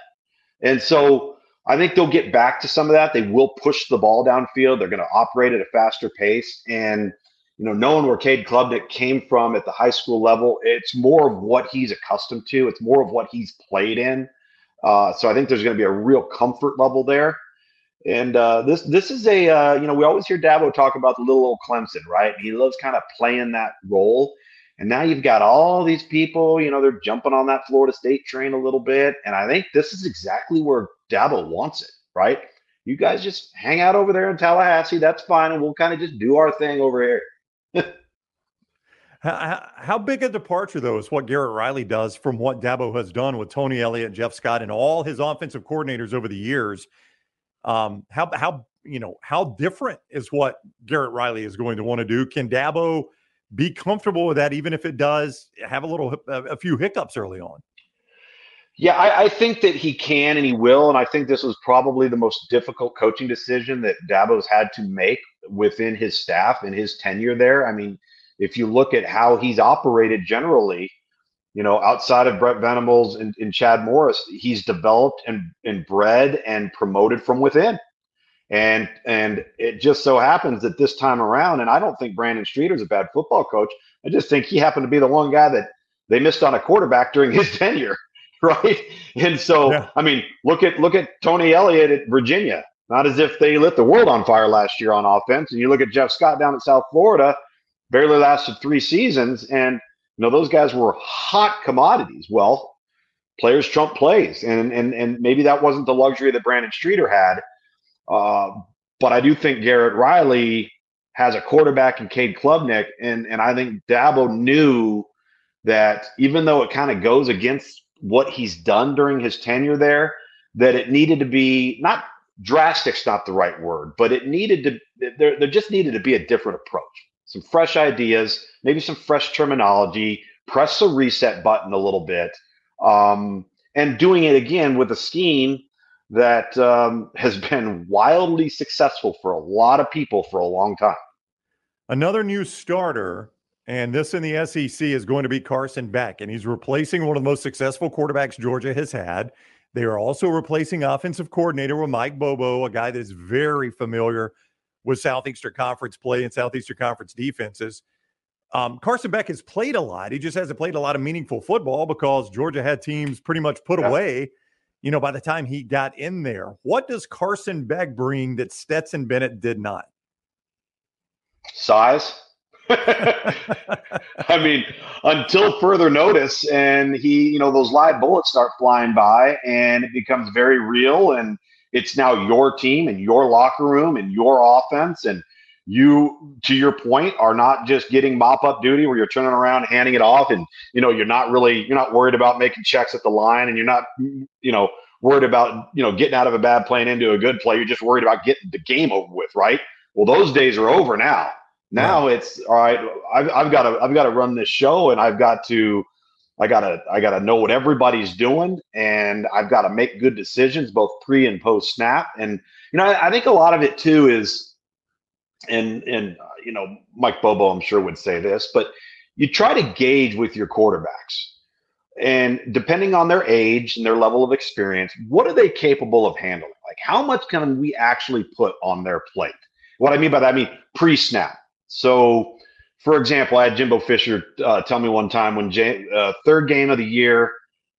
And so I think they'll get back to some of that. They will push the ball downfield. They're going to operate at a faster pace. And, you know, knowing where Cade Klubnik came from at the high school level, it's more of what he's accustomed to. It's more of what he's played in. Uh, so I think there's going to be a real comfort level there. And uh, this this is a uh, you know we always hear Dabo talk about the little old Clemson, right? He loves kind of playing that role. And now you've got all these people, you know, they're jumping on that Florida State train a little bit. And I think this is exactly where Dabo wants it, right? You guys just hang out over there in Tallahassee. That's fine. And we'll kind of just do our thing over here. How, how big a departure, though, is what Garrett Riley does from what Dabo has done with Tony Elliott, Jeff Scott, and all his offensive coordinators over the years? Um, how how you know how different is what Garrett Riley is going to want to do? Can Dabo be comfortable with that, even if it does have a little a few hiccups early on? Yeah, I, I, think that he can and he will, and I think this was probably the most difficult coaching decision that Dabo's had to make within his staff and his tenure there. I mean, if you look at how he's operated generally, you know, outside of Brent Venables and, and Chad Morris, he's developed and, and bred and promoted from within. And and it just so happens that this time around, and I don't think Brandon Streeter's a bad football coach. I just think he happened to be the one guy that they missed on a quarterback during his tenure, right? And so, yeah. I mean, look at look at Tony Elliott at Virginia. Not as if they lit the world on fire last year on offense. And you look at Jeff Scott down at South Florida, barely lasted three seasons, and you know those guys were hot commodities. Well, players trump plays, and and and maybe that wasn't the luxury that Brandon Streeter had uh, but I do think Garrett Riley has a quarterback in Cade Klubnik, and and I think Dabo knew that even though it kind of goes against what he's done during his tenure there, that it needed to be not drastic's not the right word, but it needed to there there just needed to be a different approach, some fresh ideas, maybe some fresh terminology, press the reset button a little bit, um, and doing it again with a scheme that um, has been wildly successful for a lot of people for a long time. Another new starter, and this in the SEC is going to be Carson Beck, and he's replacing one of the most successful quarterbacks Georgia has had. They are also replacing offensive coordinator with Mike Bobo, a guy that is very familiar with Southeastern Conference play and Southeastern Conference defenses. Um, Carson Beck has played a lot. He just hasn't played a lot of meaningful football because Georgia had teams pretty much put away you know, by the time he got in there. What does Carson Beck bring that Stetson Bennett did not? Size. I mean, until further notice, and he, you know, those live bullets start flying by, and it becomes very real, and it's now your team and your locker room and your offense, and you, to your point, are not just getting mop up duty where you're turning around, handing it off, and you know you're not really you're not worried about making checks at the line, and you're not you know worried about you know getting out of a bad play and into a good play. You're just worried about getting the game over with, right? Well, those days are over now. Now right. it's all right. I've, I've got to I've got to run this show, and I've got to I gotta I gotta know what everybody's doing, and I've got to make good decisions both pre and post snap. And you know I, I think a lot of it too is and and uh, you know Mike Bobo I'm sure would say this, but you try to gauge with your quarterbacks. And depending on their age and their level of experience, what are they capable of handling? Like how much can we actually put on their plate? What I mean by that, I mean pre-snap. So, for example, I had Jimbo Fisher uh, tell me one time when uh, third game of the year,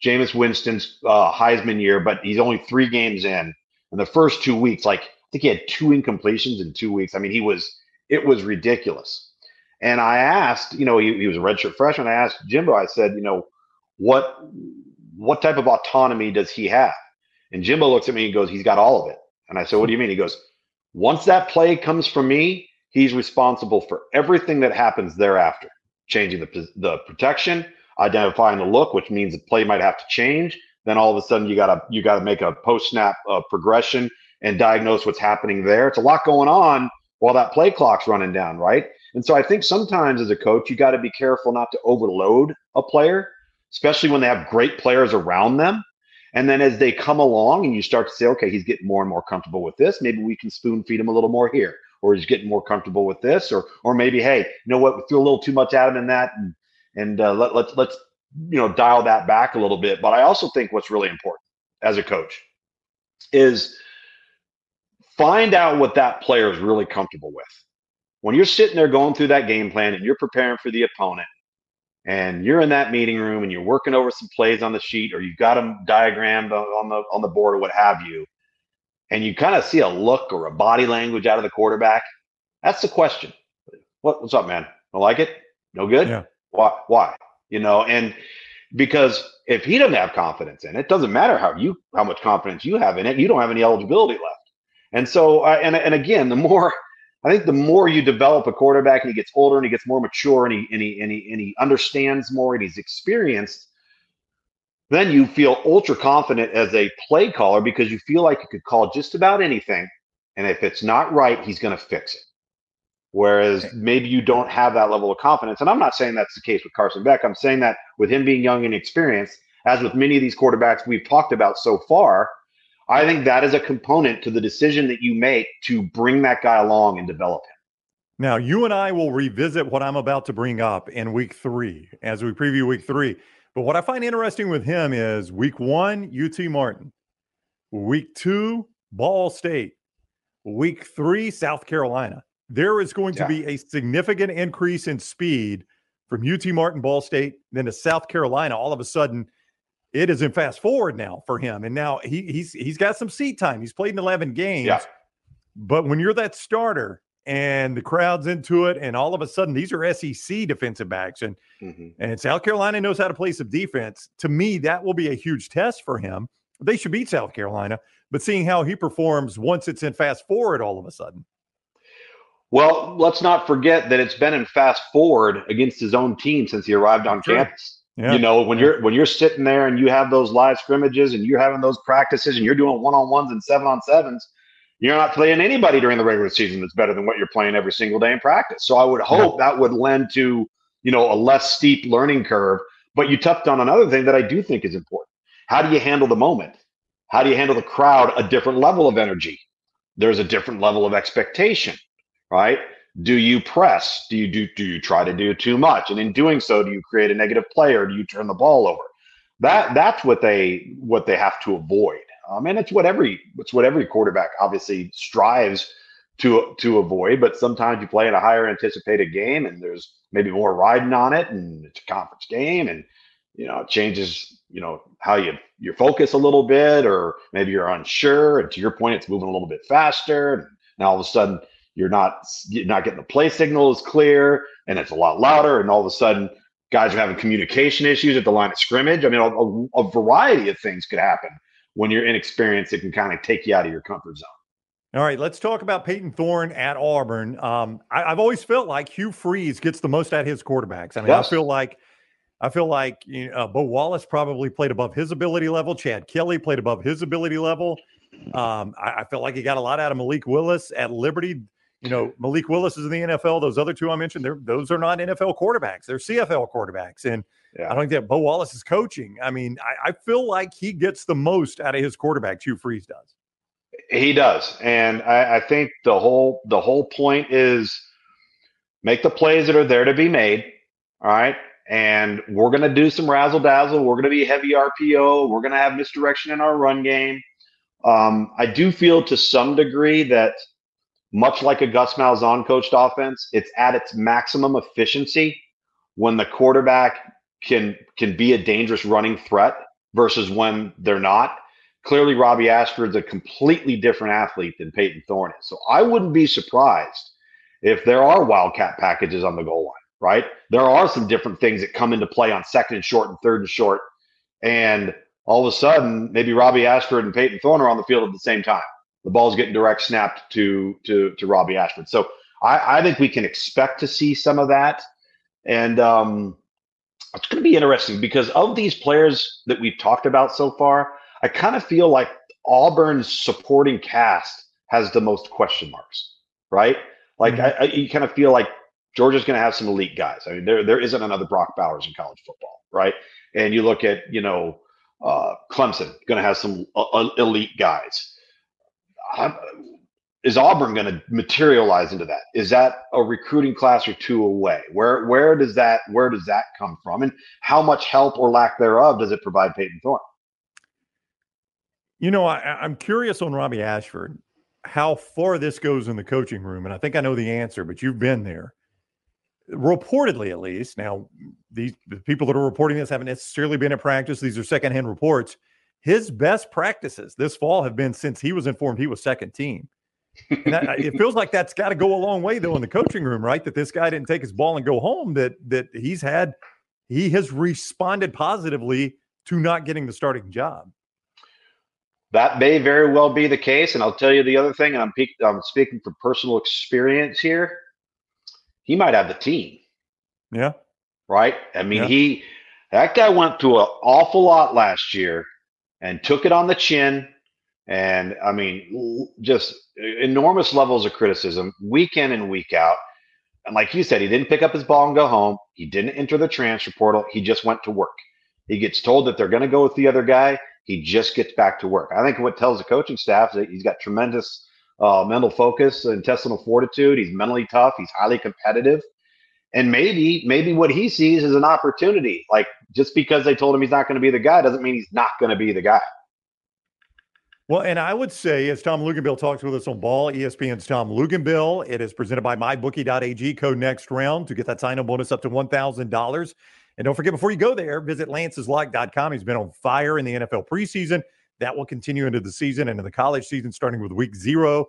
Jameis Winston's uh, Heisman year, but he's only three games in. In the first two weeks, like I think he had two incompletions in two weeks. I mean, he was it was ridiculous. And I asked, you know, he, he was a redshirt freshman. I asked Jimbo. I said, you know, what what type of autonomy does he have? And Jimbo looks at me and goes, he's got all of it. And I said, what do you mean? He goes, once that play comes from me, he's responsible for everything that happens thereafter, changing the the protection, identifying the look, which means the play might have to change. Then all of a sudden you gotta you gotta make a post snap uh, progression and diagnose what's happening there. It's a lot going on while that play clock's running down, right? And so I think sometimes as a coach, you got to be careful not to overload a player, especially when they have great players around them. And then as they come along and you start to say, okay, he's getting more and more comfortable with this, maybe we can spoon feed him a little more here, or he's getting more comfortable with this, or or maybe, hey, you know what, we threw a little too much at him in that, and and uh, let, let's let's you know dial that back a little bit. But I also think what's really important as a coach is find out what that player is really comfortable with. When you're sitting there going through that game plan and you're preparing for the opponent, and you're in that meeting room and you're working over some plays on the sheet or you've got them diagrammed on the on the board or what have you and you kind of see a look or a body language out of the quarterback that's the question. What, what's up man? I like it? No good? Yeah. why why? You know and because if he doesn't have confidence in it doesn't matter how you how much confidence you have in it you don't have any eligibility left. And so uh, and, and again the more I think the more you develop a quarterback and he gets older and he gets more mature and he and he and he, and he understands more and he's experienced, then you feel ultra confident as a play caller because you feel like you could call just about anything, and if it's not right, he's going to fix it. Whereas maybe you don't have that level of confidence, and I'm not saying that's the case with Carson Beck. I'm saying that with him being young and experienced, as with many of these quarterbacks we've talked about so far, I think that is a component to the decision that you make to bring that guy along and develop him. Now, you and I will revisit what I'm about to bring up in week three as we preview week three. But what I find interesting with him is week one, UT Martin, week two, Ball State, week three, South Carolina. There is going to be a significant increase in speed from UT Martin, Ball State, then to South Carolina. All of a sudden, it is in fast forward now for him. And now he, he's he's got some seat time. He's played in 11 games. Yeah. But when you're that starter and the crowd's into it, and all of a sudden these are SEC defensive backs, and mm-hmm. and South Carolina knows how to play some defense. To me, that will be a huge test for him. They should beat South Carolina, but seeing how he performs once it's in fast forward, all of a sudden. Well, let's not forget that it's been in fast forward against his own team since he arrived on sure. campus. Yeah. You know, when you're when you're sitting there and you have those live scrimmages and you're having those practices and you're doing one on ones and seven on sevens, you're not playing anybody during the regular season that's better than what you're playing every single day in practice. So I would hope yeah. that would lend to you know a less steep learning curve. But you touched on another thing that I do think is important. How do you handle the moment? How do you handle the crowd? A different level of energy. There's a different level of expectation, right? do you press do you do do you try to do too much and in doing so do you create a negative play or do you turn the ball over that that's what they what they have to avoid um, and it's what every it's what every quarterback obviously strives to to avoid but sometimes you play in a higher anticipated game and there's maybe more riding on it and it's a conference game and you know it changes you know how you your focus a little bit or maybe you're unsure and to your point it's moving a little bit faster and now all of a sudden you're not you're not getting the play signal as clear and it's a lot louder and all of a sudden guys are having communication issues at the line of scrimmage. I mean a, a variety of things could happen when you're inexperienced it can kind of take you out of your comfort zone all right, let's talk about Payton Thorne at Auburn. Um, I, have always felt like Hugh Freeze gets the most at his quarterbacks. I mean, yes. I feel like I feel like you know, uh, Bo Wallace probably played above his ability level. Chad Kelly played above his ability level. Um, I, I felt like he got a lot out of Malik Willis at Liberty you know, Malik Willis is in the NFL. Those other two I mentioned, they're, those are not NFL quarterbacks. They're CFL quarterbacks. And yeah. I don't think that Bo Wallace is coaching. I mean, I, I, feel like he gets the most out of his quarterback. Hugh Freeze does. He does, and I, I think the whole the whole point is make the plays that are there to be made. All right, and we're going to do some razzle dazzle. We're going to be heavy RPO. We're going to have misdirection in our run game. Um, I do feel to some degree that much like a Gus Malzahn coached offense, it's at its maximum efficiency when the quarterback can can be a dangerous running threat versus when they're not. Clearly, Robbie Ashford's a completely different athlete than Payton Thorne is. So I wouldn't be surprised if there are wildcat packages on the goal line, right? There are some different things that come into play on second and short and third and short. And all of a sudden, maybe Robbie Ashford and Payton Thorne are on the field at the same time the ball's getting direct snapped to to to Robbie Ashford. So I, I think we can expect to see some of that, and um, it's going to be interesting because of these players that we've talked about so far, I kind of feel like Auburn's supporting cast has the most question marks, right? Like mm-hmm. I, I, you kind of feel like Georgia's going to have some elite guys. I mean, there there isn't another Brock Bowers in college football, right? And you look at you know uh, Clemson, going to have some uh, elite guys. I'm, is Auburn going to materialize into that? Is that a recruiting class or two away? Where where does that where does that come from, and how much help or lack thereof does it provide Payton Thorne? You know, I, am curious on Robbie Ashford how far this goes in the coaching room, and I think I know the answer, but you've been there. Reportedly, at least now, these the people that are reporting this haven't necessarily been at practice. These are secondhand reports. His best practices this fall have been since he was informed he was second team. That, it feels like that's got to go a long way though in the coaching room, right? That this guy didn't take his ball and go home. That that he's had, he has responded positively to not getting the starting job. That may very well be the case, and I'll tell you the other thing. And I'm, pe- I'm speaking from personal experience here. He might have the team. Yeah. Right. I mean, yeah. he that guy went through an awful lot last year and took it on the chin and I mean, just enormous levels of criticism week in and week out. And like you said, he didn't pick up his ball and go home. He didn't enter the transfer portal. He just went to work. He gets told that they're going to go with the other guy. He just gets back to work. I think what tells the coaching staff is that he's got tremendous uh, mental focus, intestinal fortitude. He's mentally tough. He's highly competitive. And maybe, maybe what he sees is an opportunity. Like just because they told him he's not going to be the guy doesn't mean he's not going to be the guy. Well, and I would say, as Tom Luginbill talks with us on Ball, ESPN's Tom Luginbill, it is presented by MyBookie.ag. Code next round to get that sign-up bonus up to one thousand dollars. And don't forget, before you go there, visit Lance'sLock.com. He's been on fire in the NFL preseason. That will continue into the season and in the college season, starting with week zero.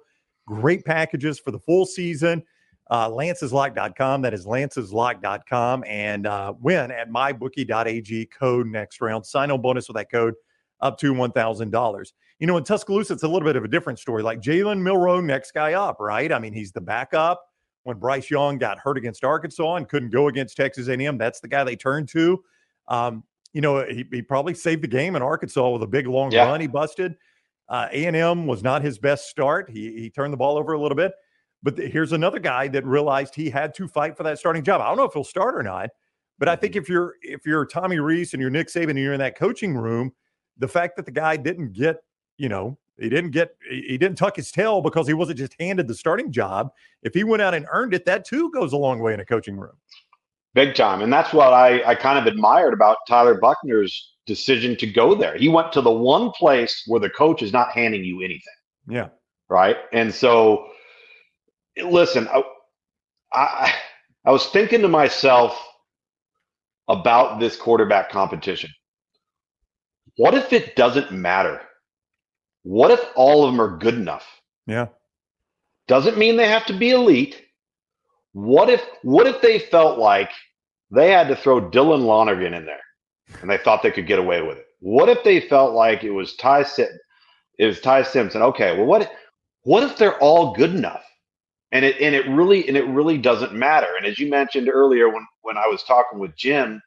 Great packages for the full season. Uh, Lance'sLock.com. That is Lance'sLock.com. And uh, win at MyBookie.ag. Code next round. Sign-on bonus with that code up to $1,000. You know, in Tuscaloosa, it's a little bit of a different story. Like Jalen Milroe, next guy up, right? I mean, he's the backup. When Bryce Young got hurt against Arkansas and couldn't go against Texas A&M, that's the guy they turned to. Um, you know, he, he, probably saved the game in Arkansas with a big long yeah. run he busted. Uh, A&M was not his best start. He, he turned the ball over a little bit. But the, here's another guy that realized he had to fight for that starting job. I don't know if he'll start or not, but I think if you're if you're Tommy Rees and you're Nick Saban and you're in that coaching room, the fact that the guy didn't get you know, he didn't get he didn't tuck his tail because he wasn't just handed the starting job. If he went out and earned it, that too goes a long way in a coaching room. Big time. And that's what I, I kind of admired about Tyler Buchner's decision to go there. He went to the one place where the coach is not handing you anything. Yeah. Right. And so listen, I, I, I was thinking to myself about this quarterback competition. What if it doesn't matter? What if all of them are good enough? Yeah. Doesn't mean they have to be elite. What if what if they felt like they had to throw Dylan Lonergan in there and they thought they could get away with it? What if they felt like it was Ty it was Ty Simpson? Okay, well what what if they're all good enough? And it and it really and it really doesn't matter. And as you mentioned earlier when when I was talking with Jim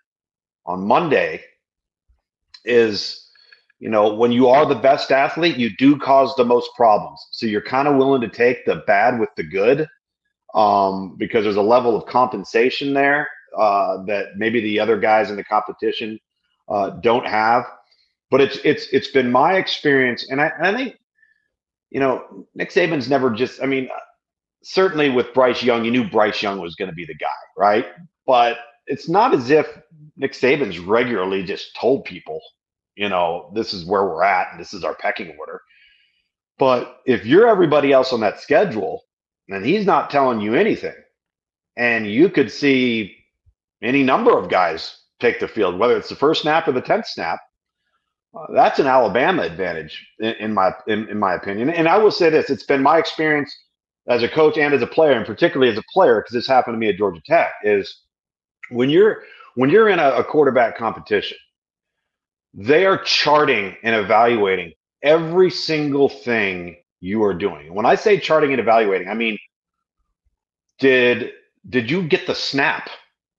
on Monday, is you know, when you are the best athlete, you do cause the most problems. So you're kind of willing to take the bad with the good um, because there's a level of compensation there uh, that maybe the other guys in the competition uh, don't have. But it's it's it's been my experience, and I, I think you know Nick Saban's never just. I mean, certainly with Bryce Young, you knew Bryce Young was going to be the guy, right? But it's not as if Nick Saban's regularly just told people you know, this is where we're at and this is our pecking order. But if you're everybody else on that schedule and he's not telling you anything, and you could see any number of guys take the field, whether it's the first snap or the 10th snap, uh, that's an Alabama advantage in, in my in, in my opinion. And I will say this: it's been my experience as a coach and as a player, and particularly as a player, because this happened to me at Georgia Tech, is when you're when you're in a, a quarterback competition they are charting and evaluating every single thing you are doing. When I say charting and evaluating, I mean did did you get the snap?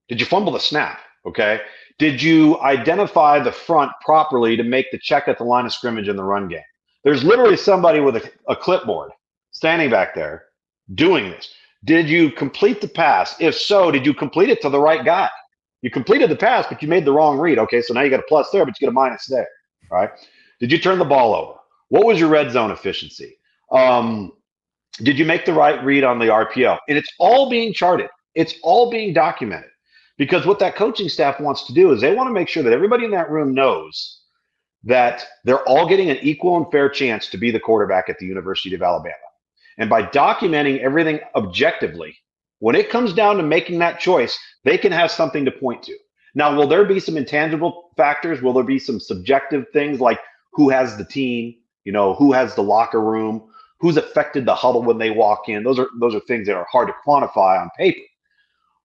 Did you fumble the snap? Okay. Did you identify the front properly to make the check at the line of scrimmage in the run game? There's literally somebody with a, a clipboard standing back there doing this. Did you complete the pass? If so, did you complete it to the right guy? You completed the pass, but you made the wrong read. Okay, so now you got a plus there, but you get a minus there. Right? Did you turn the ball over? What was your red zone efficiency? Um, did you make the right read on the RPO? And it's all being charted. It's all being documented. Because what that coaching staff wants to do is they want to make sure that everybody in that room knows that they're all getting an equal and fair chance to be the quarterback at the University of Alabama. And by documenting everything objectively, when it comes down to making that choice, they can have something to point to. Now, will there be some intangible factors? Will there be some subjective things like who has the team, you know, who has the locker room, who's affected the huddle when they walk in? Those are those are things that are hard to quantify on paper.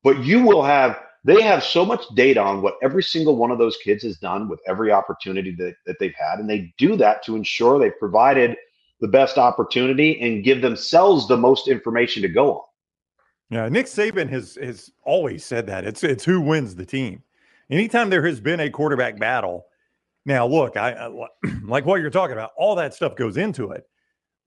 But you will have they have so much data on what every single one of those kids has done with every opportunity that, that they've had. And they do that to ensure they've provided the best opportunity and give themselves the most information to go on. Yeah, Nick Saban has has always said that. It's it's who wins the team. Anytime there has been a quarterback battle, now look, I, I like what you're talking about. All that stuff goes into it.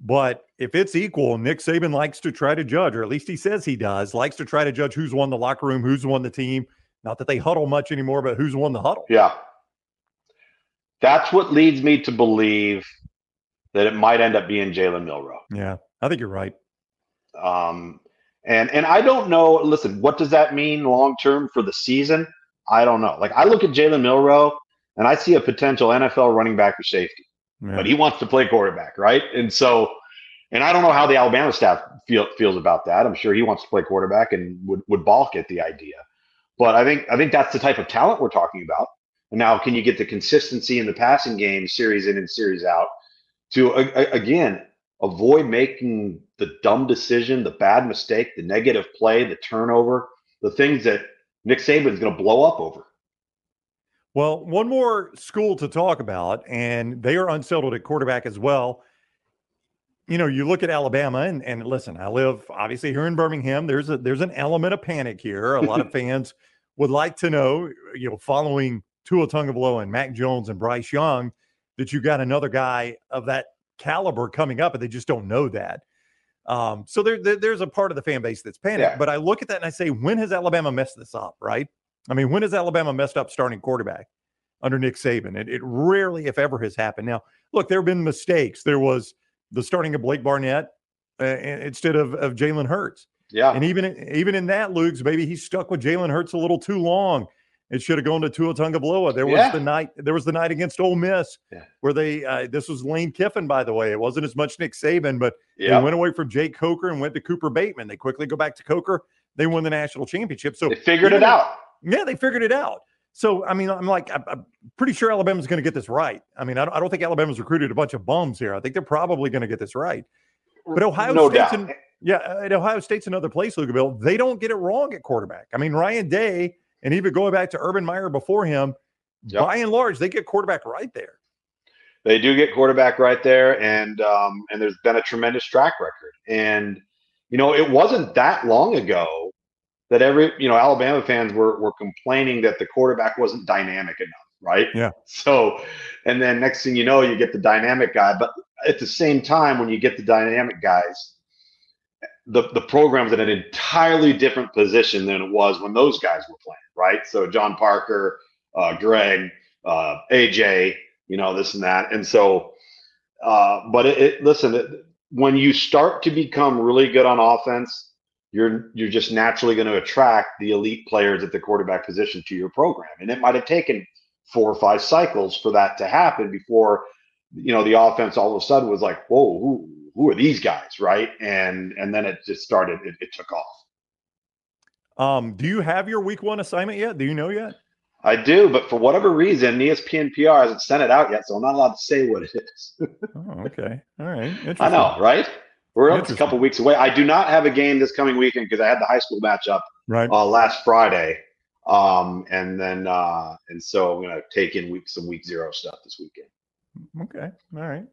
But if it's equal, Nick Saban likes to try to judge, or at least he says he does, likes to try to judge who's won the locker room, who's won the team. Not that they huddle much anymore, but who's won the huddle. Yeah. That's what leads me to believe that it might end up being Jalen Milroe. Yeah, I think you're right. Um, and and I don't know. Listen, what does that mean long term for the season? I don't know. Like I look at Jalen Milroe and I see a potential NFL running back or safety yeah. but he wants to play quarterback, right? And so, and I don't know how the Alabama staff feel, feels about that. I'm sure he wants to play quarterback and would, would balk at the idea. But I think I think that's the type of talent we're talking about. And now, can you get the consistency in the passing game, series in and series out, to again avoid making the dumb decision, the bad mistake, the negative play, the turnover, the things that Nick Saban's going to blow up over. Well, one more school to talk about, and they are unsettled at quarterback as well. You know, you look at Alabama, and, and listen, I live obviously here in Birmingham. There's a there's an element of panic here. A lot of fans would like to know, you know, following Tua Tagovailoa and Mac Jones and Bryce Young, that you got another guy of that caliber coming up, and they just don't know that. Um, so there, there, there's a part of the fan base that's panicked. Yeah. But I look at that and I say, when has Alabama messed this up? Right? I mean, when has Alabama messed up starting quarterback under Nick Saban? It, it rarely, if ever, has happened. Now, look, there have been mistakes. There was the starting of Blake Barnett uh, instead of, of Jalen Hurts. Yeah. And even even in that, Luke's maybe he stuck with Jalen Hurts a little too long. It should have gone to Tua Tagovailoa. There was yeah. the night. There was the night against Ole Miss yeah. where they. Uh, this was Lane Kiffin, by the way. It wasn't as much Nick Saban, but yeah. they went away from Jake Coker and went to Cooper Bateman. They quickly go back to Coker. They won the national championship. So they figured it out. Yeah, they figured it out. So, I mean, I'm like, I'm, pretty sure Alabama's going to get this right. I mean, I don't, I don't, think Alabama's recruited a bunch of bums here. I think they're probably going to get this right. But Ohio no State's, in, yeah, at Ohio State's another place, Luke Bill. They don't get it wrong at quarterback. I mean, Ryan Day, and even going back to Urban Meyer before him, yep. by and large, they get quarterback right there. They do get quarterback right there, and um, and there's been a tremendous track record. And you know, it wasn't that long ago that every you know Alabama fans were were complaining that the quarterback wasn't dynamic enough, right? Yeah. So, and then next thing you know, you get the dynamic guy, but at the same time, when you get the dynamic guys, the the program's in an entirely different position than it was when those guys were playing, right? So John Parker, uh, Greg, uh, AJ, you know this and that, and so. Uh, but it, it listen, it, when you start to become really good on offense, you're you're just naturally going to attract the elite players at the quarterback position to your program. And it might have taken four or five cycles for that to happen before you know the offense all of a sudden was like, whoa, who, who are these guys, right? And and then it just started. It, it took off. Um, do you have your week one assignment yet? Do you know yet? I do, but for whatever reason, ESPN PR hasn't sent it out yet, so I'm not allowed to say what it is. oh, okay. All right. I know, right? We're a couple weeks away. I do not have a game this coming weekend because I had the high school matchup right uh, last Friday, um, and then uh, and so I'm gonna take in week some week zero stuff this weekend. Okay, all right.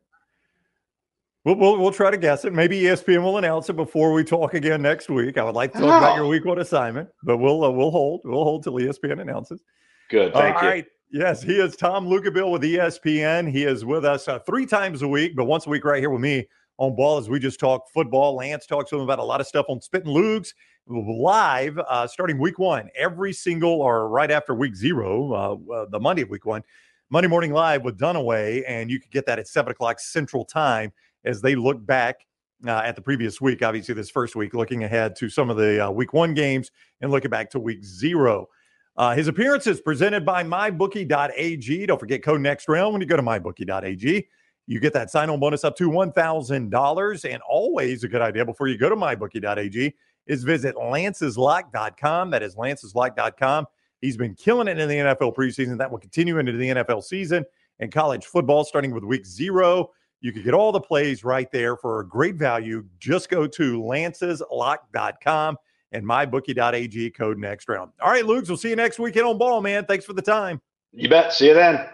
We'll, we'll, we'll try to guess it. Maybe ESPN will announce it before we talk again next week. I would like to talk oh. about your week one assignment, but we'll uh, we'll hold we'll hold till ESPN announces. Good, thank you. All right. Yes, he is Tom Luginbill with ESPN. He is with us uh, three times a week, but once a week right here with me on ball as we just talk football. Lance talks to him about a lot of stuff on Spitting Lugs live uh, starting week one, every single or right after week zero, uh, uh, the Monday of week one, Monday Morning Live with Dunaway. And you could get that at seven o'clock Central Time as they look back uh, at the previous week, obviously, this first week, looking ahead to some of the uh, week one games and looking back to week zero. Uh, his appearances presented by mybookie.ag. Don't forget code next round when you go to mybookie.ag. You get that sign on bonus up to $1,000. And always a good idea before you go to mybookie.ag is visit lanceslock.com. That is lanceslock.com. He's been killing it in the NFL preseason. That will continue into the NFL season and college football starting with week zero. You can get all the plays right there for a great value. Just go to lanceslock.com and mybookie.ag code next round. All right, Luke, we'll see you next weekend on ball, man. Thanks for the time. You bet. See you then.